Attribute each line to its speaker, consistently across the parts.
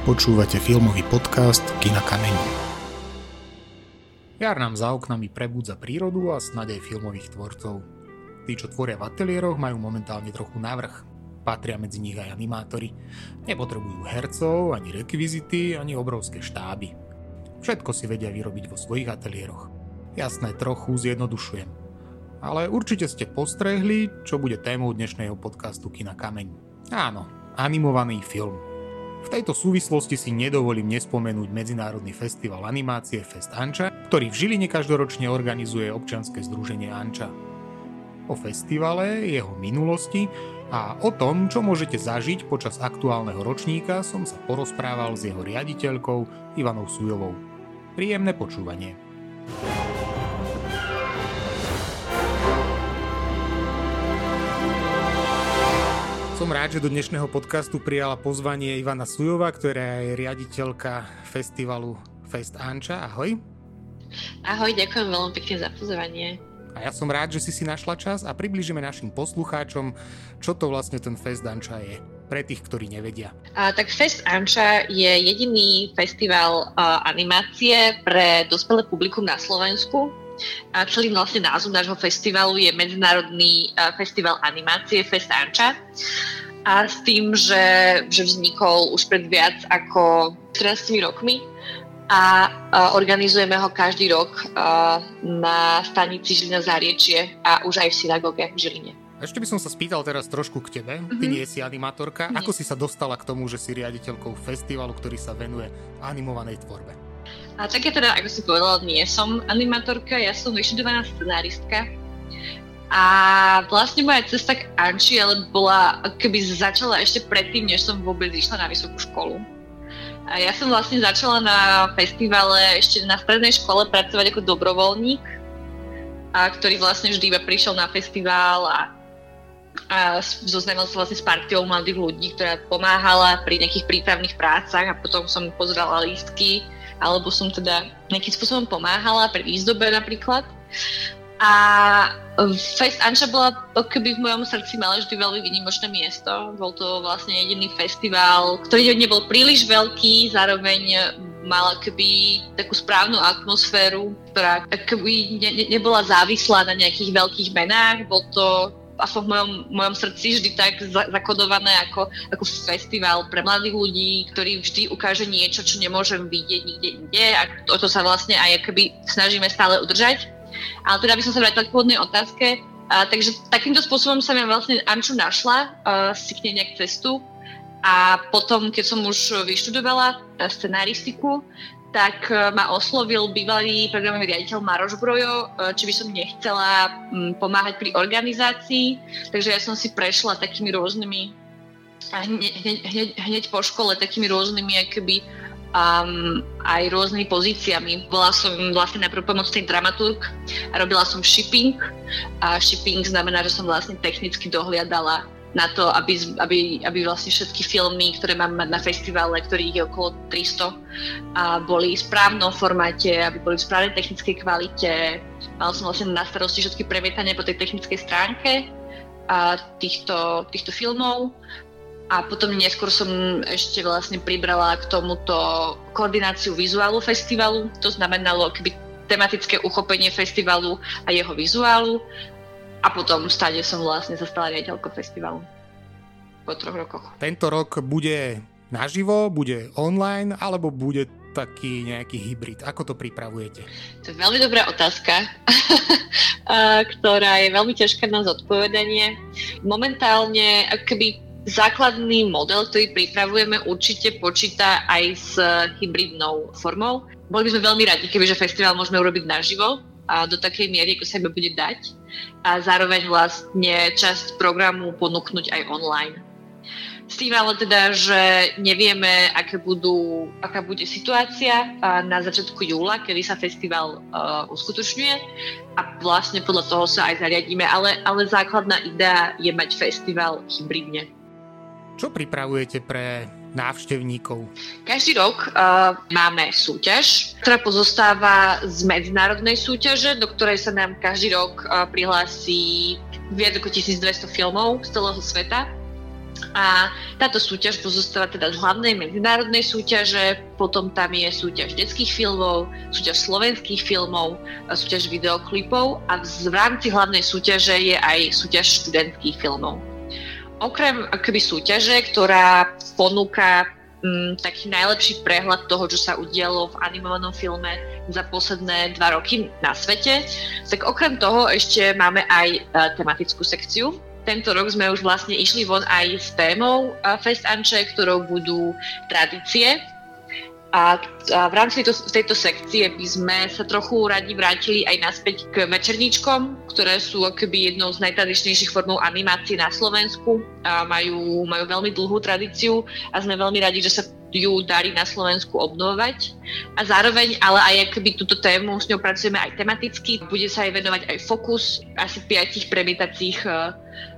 Speaker 1: Počúvate filmový podcast Kina Kameň. Jar nám za oknami prebudza prírodu a snad aj filmových tvorcov. Tí, čo tvoria v ateliéroch, majú momentálne trochu navrh. Patria medzi nich aj animátori. Nepotrebujú hercov, ani rekvizity, ani obrovské štáby. Všetko si vedia vyrobiť vo svojich ateliéroch. Jasné, trochu zjednodušujem. Ale určite ste postrehli, čo bude témou dnešného podcastu Kina Kameň. Áno, animovaný film. V tejto súvislosti si nedovolím nespomenúť Medzinárodný festival animácie Fest Anča, ktorý v Žiline každoročne organizuje občianske združenie Anča. O festivale, jeho minulosti a o tom, čo môžete zažiť počas aktuálneho ročníka som sa porozprával s jeho riaditeľkou Ivanou Sujovou. Príjemné počúvanie. Som rád, že do dnešného podcastu prijala pozvanie Ivana Sujová, ktorá je riaditeľka festivalu Fest Anča. Ahoj.
Speaker 2: Ahoj, ďakujem veľmi pekne za pozvanie.
Speaker 1: A ja som rád, že si si našla čas a približíme našim poslucháčom, čo to vlastne ten Fest Anča je pre tých, ktorí nevedia.
Speaker 2: A, tak Fest Anča je jediný festival uh, animácie pre dospelé publikum na Slovensku. Celý vlastne názov nášho festivalu je Medzinárodný festival animácie Fest Anča. A s tým, že, že vznikol už pred viac ako 13 rokmi a organizujeme ho každý rok na stanici Žilina Záriečie a už aj v synagóge v Žiline.
Speaker 1: Ešte by som sa spýtal teraz trošku k tebe. Mm-hmm. Ty mhm. nie si animátorka. Nie. Ako si sa dostala k tomu, že si riaditeľkou festivalu, ktorý sa venuje animovanej tvorbe?
Speaker 2: A tak ja teda, ako si povedala, nie som animatorka, ja som vyštudovaná scenáristka. A vlastne moja cesta k Anči ale bola, keby začala ešte predtým, než som vôbec išla na vysokú školu. A ja som vlastne začala na festivale ešte na strednej škole pracovať ako dobrovoľník, a ktorý vlastne vždy iba prišiel na festival a, a zoznamil sa vlastne s partiou mladých ľudí, ktorá pomáhala pri nejakých prípravných prácach a potom som pozerala lístky alebo som teda nejakým spôsobom pomáhala pri výzdobe napríklad. A Fest Anča bola keby v mojom srdci mala vždy veľmi výnimočné miesto. Bol to vlastne jediný festival, ktorý nebol príliš veľký, zároveň mala keby takú správnu atmosféru, ktorá keby ne, ne, nebola závislá na nejakých veľkých menách. Bol to aspoň v mojom, mojom srdci vždy tak zakodované ako, ako festival pre mladých ľudí, ktorý vždy ukáže niečo, čo nemôžem vidieť nikde inde a to, to sa vlastne aj akoby snažíme stále udržať. Ale teda by som sa vrátila k pôvodnej otázke. A, takže takýmto spôsobom som ja vlastne Anču našla, a, si k nej nejak cestu. A potom, keď som už vyštudovala scenaristiku, tak e, ma oslovil bývalý programový riaditeľ Maroš Brojo, e, či by som nechcela pomáhať pri organizácii. Takže ja som si prešla takými rôznymi, hneď, hneď, hneď po škole, takými rôznymi akoby, um, aj rôznymi pozíciami. Bola som vlastne najprv pomocný dramaturg a robila som shipping. A shipping znamená, že som vlastne technicky dohliadala na to, aby, aby, aby vlastne všetky filmy, ktoré mám na festivale, ktorých je okolo 300, a boli v správnom formáte, aby boli v správnej technickej kvalite. Mal som vlastne na starosti všetky premietania po tej technickej stránke a týchto, týchto filmov. A potom neskôr som ešte vlastne pribrala k tomuto koordináciu vizuálu festivalu. To znamenalo keby tematické uchopenie festivalu a jeho vizuálu a potom stade som vlastne sa stala riaditeľkou festivalu po troch rokoch.
Speaker 1: Tento rok bude naživo, bude online alebo bude taký nejaký hybrid? Ako to pripravujete?
Speaker 2: To je veľmi dobrá otázka, ktorá je veľmi ťažká na zodpovedanie. Momentálne akoby základný model, ktorý pripravujeme, určite počíta aj s hybridnou formou. Boli by sme veľmi radi, kebyže festival môžeme urobiť naživo, do takej miery, ako sa bude dať a zároveň vlastne časť programu ponúknuť aj online. S tým ale teda, že nevieme, aké budú, aká bude situácia na začiatku júla, kedy sa festival uh, uskutočňuje a vlastne podľa toho sa aj zariadíme, ale, ale základná idea je mať festival hybridne.
Speaker 1: Čo pripravujete pre návštevníkov?
Speaker 2: Každý rok uh, máme súťaž, ktorá pozostáva z medzinárodnej súťaže, do ktorej sa nám každý rok uh, prihlási viac ako 1200 filmov z celého sveta. A táto súťaž pozostáva teda z hlavnej medzinárodnej súťaže, potom tam je súťaž detských filmov, súťaž slovenských filmov, súťaž videoklipov a v rámci hlavnej súťaže je aj súťaž študentských filmov. Okrem akoby súťaže, ktorá ponúka m, mm, taký najlepší prehľad toho, čo sa udialo v animovanom filme za posledné dva roky na svete, tak okrem toho ešte máme aj uh, tematickú sekciu, tento rok sme už vlastne išli von aj s témou Fest Anče, ktorou budú tradície. A, v rámci tejto, tejto sekcie by sme sa trochu radi vrátili aj naspäť k večerníčkom, ktoré sú akoby jednou z najtradičnejších formov animácie na Slovensku. A majú, majú veľmi dlhú tradíciu a sme veľmi radi, že sa ju darí na Slovensku obnovovať. A zároveň, ale aj akoby túto tému, s ňou pracujeme aj tematicky. Bude sa aj venovať aj fokus asi piatich premietacích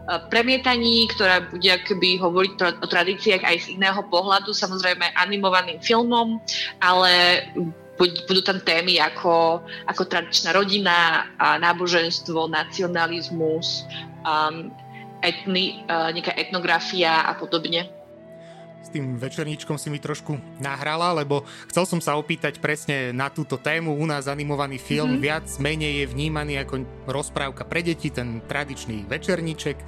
Speaker 2: Eh, premietaní, ktorá bude akoby hovoriť o tradíciách aj z iného pohľadu, samozrejme animovaným filmom, ale budú tam témy ako, ako tradičná rodina, náboženstvo, nacionalizmus, um, etni, uh, nejaká etnografia a podobne
Speaker 1: tým večerníčkom si mi trošku nahrala, lebo chcel som sa opýtať presne na túto tému. U nás animovaný film mm-hmm. viac menej je vnímaný ako rozprávka pre deti, ten tradičný večerníček,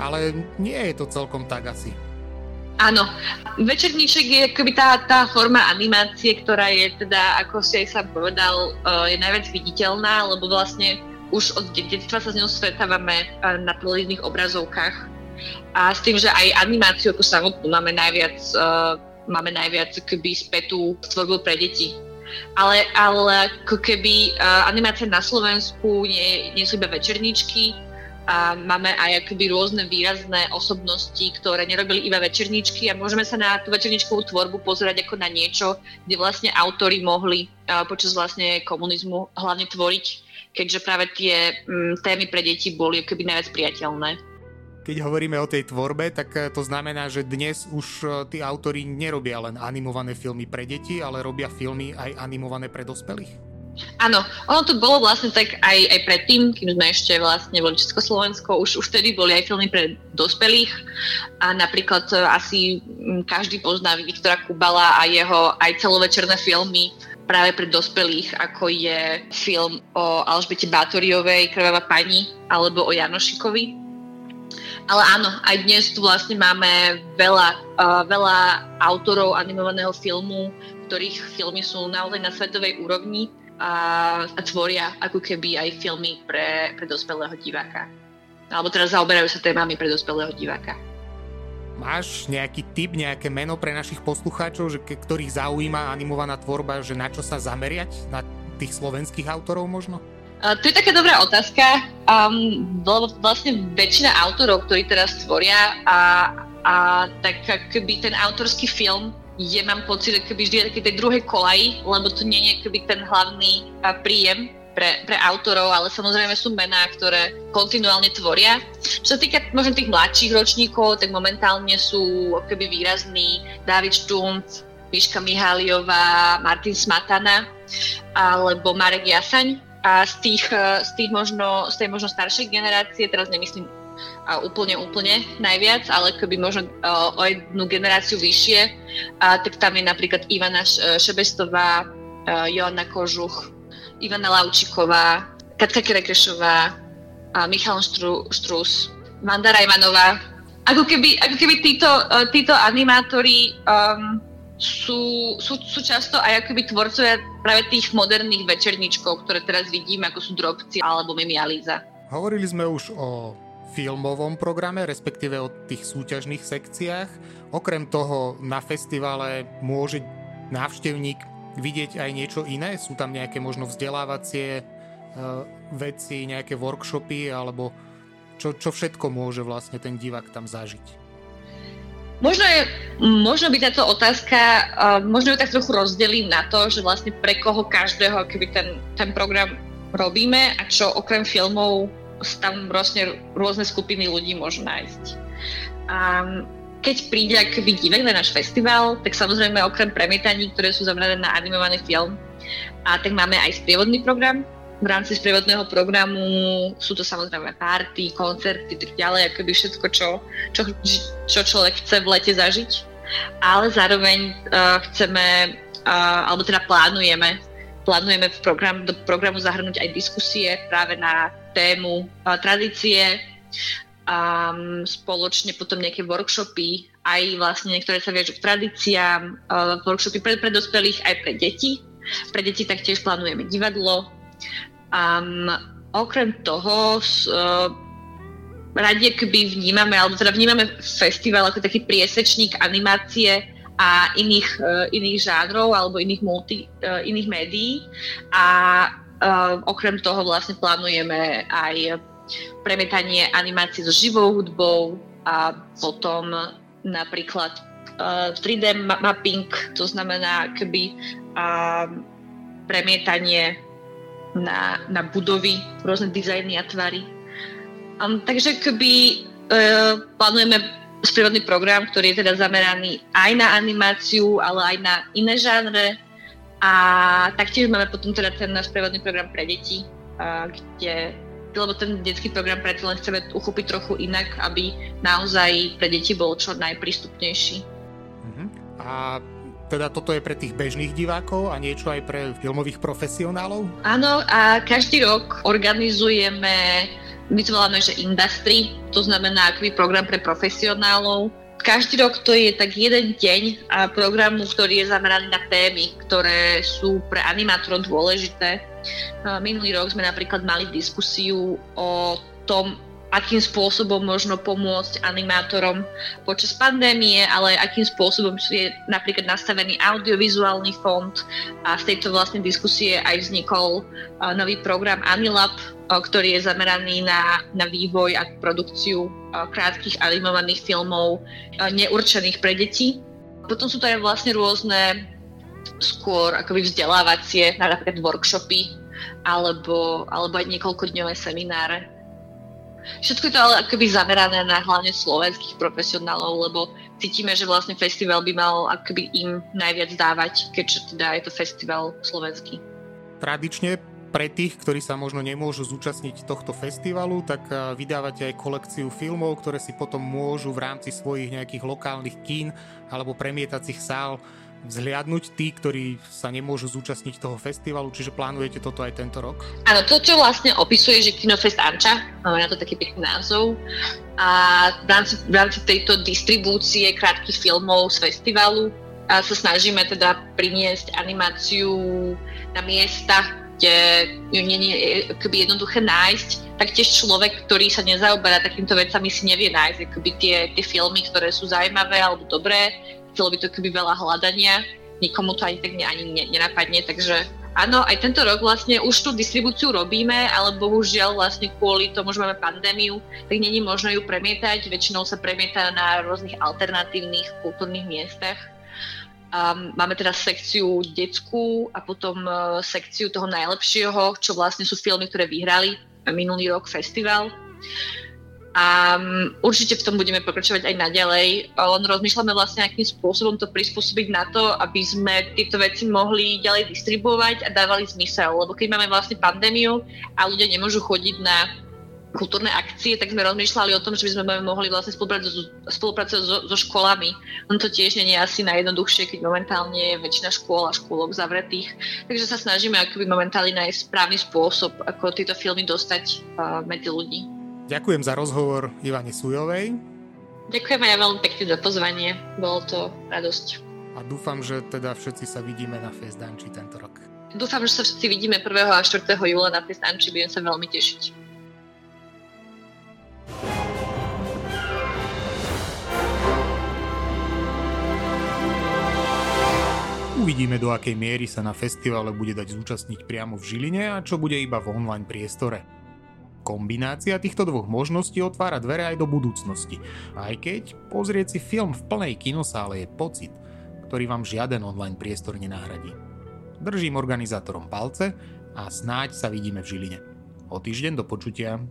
Speaker 1: ale nie je to celkom tak asi.
Speaker 2: Áno, večerníček je akoby tá, tá forma animácie, ktorá je teda, ako si aj sám povedal, eh, je najviac viditeľná, lebo vlastne už od detstva sa s ňou stretávame eh, na televíznych obrazovkách a s tým, že aj animáciu ako samotnú máme najviac, uh, máme najviac keby spätú tvorbu pre deti. Ale, ale keby uh, animácia na Slovensku nie, nie sú iba večerníčky, a máme aj akoby rôzne výrazné osobnosti, ktoré nerobili iba večerníčky a môžeme sa na tú večerníčkovú tvorbu pozerať ako na niečo, kde vlastne autory mohli uh, počas vlastne komunizmu hlavne tvoriť, keďže práve tie um, témy pre deti boli akoby najviac priateľné
Speaker 1: keď hovoríme o tej tvorbe, tak eh, to znamená, že dnes už eh, tí autory nerobia len animované filmy pre deti, ale robia filmy aj animované pre dospelých?
Speaker 2: Áno, ono to bolo vlastne tak aj, aj predtým, kým sme ešte vlastne boli Československo, už, už vtedy boli aj filmy pre dospelých a napríklad eh, asi hm, každý pozná Viktora Kubala a jeho aj celovečerné filmy práve pre dospelých, ako je film o Alžbete Bátoriovej, Krvavá pani, alebo o Janošikovi. Ale áno, aj dnes tu vlastne máme veľa, uh, veľa autorov animovaného filmu, ktorých filmy sú naozaj na svetovej úrovni a, a tvoria ako keby aj filmy pre, pre dospelého diváka. Alebo teraz zaoberajú sa témami pre dospelého diváka.
Speaker 1: Máš nejaký typ, nejaké meno pre našich poslucháčov, že ktorých zaujíma animovaná tvorba, že na čo sa zameriať? Na tých slovenských autorov možno?
Speaker 2: To je taká dobrá otázka, um, vlastne väčšina autorov, ktorí teraz tvoria a, a tak keby ten autorský film je, mám pocit, keby vždy taký tej druhej kolaji, lebo to nie je keby ten hlavný príjem pre, pre autorov, ale samozrejme sú mená, ktoré kontinuálne tvoria. Čo sa týka možno tých mladších ročníkov, tak momentálne sú keby výrazní David Štumc, Miška Miháliová, Martin Smatana alebo Marek Jasaň a z tých, e, z tých možno, z tej možno staršej generácie, teraz nemyslím úplne, úplne najviac, ale keby možno e, o jednu generáciu vyššie, a tak tam je napríklad Ivana e, Šebestová, Joanna Kožuch, Ivana Laučiková, Katka Kerekešová, Michal Štru, Štrus, Vanda Rajmanová. Ako keby, ako keby títo, títo animátori um, sú, sú, sú často aj akoby tvorcovia práve tých moderných večerníčkov, ktoré teraz vidíme, ako sú Drobci alebo Mimi.
Speaker 1: Hovorili sme už o filmovom programe, respektíve o tých súťažných sekciách. Okrem toho na festivale môže návštevník vidieť aj niečo iné? Sú tam nejaké možno vzdelávacie uh, veci, nejaké workshopy, alebo čo, čo všetko môže vlastne ten divák tam zažiť?
Speaker 2: Možno, je, možno by táto otázka, uh, možno ju tak trochu rozdelím na to, že vlastne pre koho každého keby ten, ten program robíme a čo okrem filmov tam vlastne rôzne skupiny ľudí môžu nájsť. Um, keď príde akoby divák na náš festival, tak samozrejme okrem premietaní, ktoré sú zamerané na animovaný film, a tak máme aj sprievodný program, v rámci sprievodného programu sú to samozrejme party, koncerty, tak ďalej, akoby všetko, čo, čo, čo človek chce v lete zažiť. Ale zároveň uh, chceme, uh, alebo teda plánujeme, plánujeme v program, do programu zahrnúť aj diskusie práve na tému uh, tradície, um, spoločne potom nejaké workshopy, aj vlastne niektoré sa viažú k tradíciám, uh, workshopy pre, pre dospelých aj pre deti. Pre deti taktiež plánujeme divadlo. Um, okrem toho uh, radi keby vnímame, alebo teda vnímame festival ako taký priesečník animácie a iných, uh, iných žánrov alebo iných, multi, uh, iných médií. A okrem toho vlastne plánujeme aj premietanie animácií so živou hudbou a potom napríklad uh, 3D mapping, to znamená keby premietanie na, na budovy, rôzne dizajny a tvary. Um, takže keby uh, plánujeme sprievodný program, ktorý je teda zameraný aj na animáciu, ale aj na iné žánre. A taktiež máme potom teda ten sprievodný program pre deti, uh, kde lebo ten detský program preto len chceme uchopiť trochu inak, aby naozaj pre deti bol čo najprístupnejší.
Speaker 1: Uh-huh. A teda toto je pre tých bežných divákov a niečo aj pre filmových profesionálov?
Speaker 2: Áno, a každý rok organizujeme, my to voláme, že industry, to znamená aký program pre profesionálov. Každý rok to je tak jeden deň a programu, ktorý je zameraný na témy, ktoré sú pre animátorov dôležité. Minulý rok sme napríklad mali diskusiu o tom, akým spôsobom možno pomôcť animátorom počas pandémie, ale akým spôsobom je napríklad nastavený audiovizuálny fond a z tejto vlastne diskusie aj vznikol nový program Anilab, ktorý je zameraný na, na vývoj a produkciu krátkých animovaných filmov neurčených pre deti. Potom sú to aj vlastne rôzne skôr akoby vzdelávacie, napríklad workshopy alebo, alebo aj niekoľkodňové semináre Všetko je to ale akoby zamerané na hlavne slovenských profesionálov, lebo cítime, že vlastne festival by mal akoby im najviac dávať, keďže teda je to festival slovenský.
Speaker 1: Tradične pre tých, ktorí sa možno nemôžu zúčastniť tohto festivalu, tak eh, vydávate aj kolekciu filmov, ktoré si potom môžu v rámci svojich nejakých lokálnych kín alebo premietacích sál vzhliadnúť tí, ktorí sa nemôžu zúčastniť toho festivalu, čiže plánujete toto aj tento rok?
Speaker 2: Áno, to, čo vlastne opisuje, že Kinofest Anča, máme na to taký pekný názov, a v rámci, v rámci tejto distribúcie krátkých filmov z festivalu a sa snažíme teda priniesť animáciu na miesta, kde ju nie je jednoduché nájsť, tak tiež človek, ktorý sa nezaoberá takýmto vecami, si nevie nájsť akoby tie, tie filmy, ktoré sú zaujímavé alebo dobré chcelo by to keby veľa hľadania, nikomu to ani tak ani nenapadne, takže áno, aj tento rok vlastne už tú distribúciu robíme, ale bohužiaľ vlastne kvôli tomu, že máme pandémiu, tak není možno ju premietať, väčšinou sa premieta na rôznych alternatívnych kultúrnych miestach. Um, máme teda sekciu detskú a potom uh, sekciu toho najlepšieho, čo vlastne sú filmy, ktoré vyhrali minulý rok festival. A um, určite v tom budeme pokračovať aj naďalej. Len rozmýšľame vlastne, akým spôsobom to prispôsobiť na to, aby sme tieto veci mohli ďalej distribuovať a dávali zmysel. Lebo keď máme vlastne pandémiu a ľudia nemôžu chodiť na kultúrne akcie, tak sme rozmýšľali o tom, že by sme mohli vlastne spolupracovať, so, so školami. On to tiež nie je asi najjednoduchšie, keď momentálne je väčšina škôl a škôlok zavretých. Takže sa snažíme akoby momentálne nájsť správny spôsob, ako tieto filmy dostať uh, medzi ľudí.
Speaker 1: Ďakujem za rozhovor Ivane Sujovej.
Speaker 2: Ďakujem aj veľmi pekne za pozvanie, bolo to radosť.
Speaker 1: A dúfam, že teda všetci sa vidíme na Festdanči tento rok.
Speaker 2: Dúfam, že sa všetci vidíme 1. a 4. júla na Festdanči, budem sa veľmi tešiť.
Speaker 1: Uvidíme, do akej miery sa na festivale bude dať zúčastniť priamo v Žiline a čo bude iba v online priestore. Kombinácia týchto dvoch možností otvára dvere aj do budúcnosti, aj keď pozrieť si film v plnej kinosále je pocit, ktorý vám žiaden online priestor nenahradí. Držím organizátorom palce a snáď sa vidíme v Žiline. O týždeň do počutia.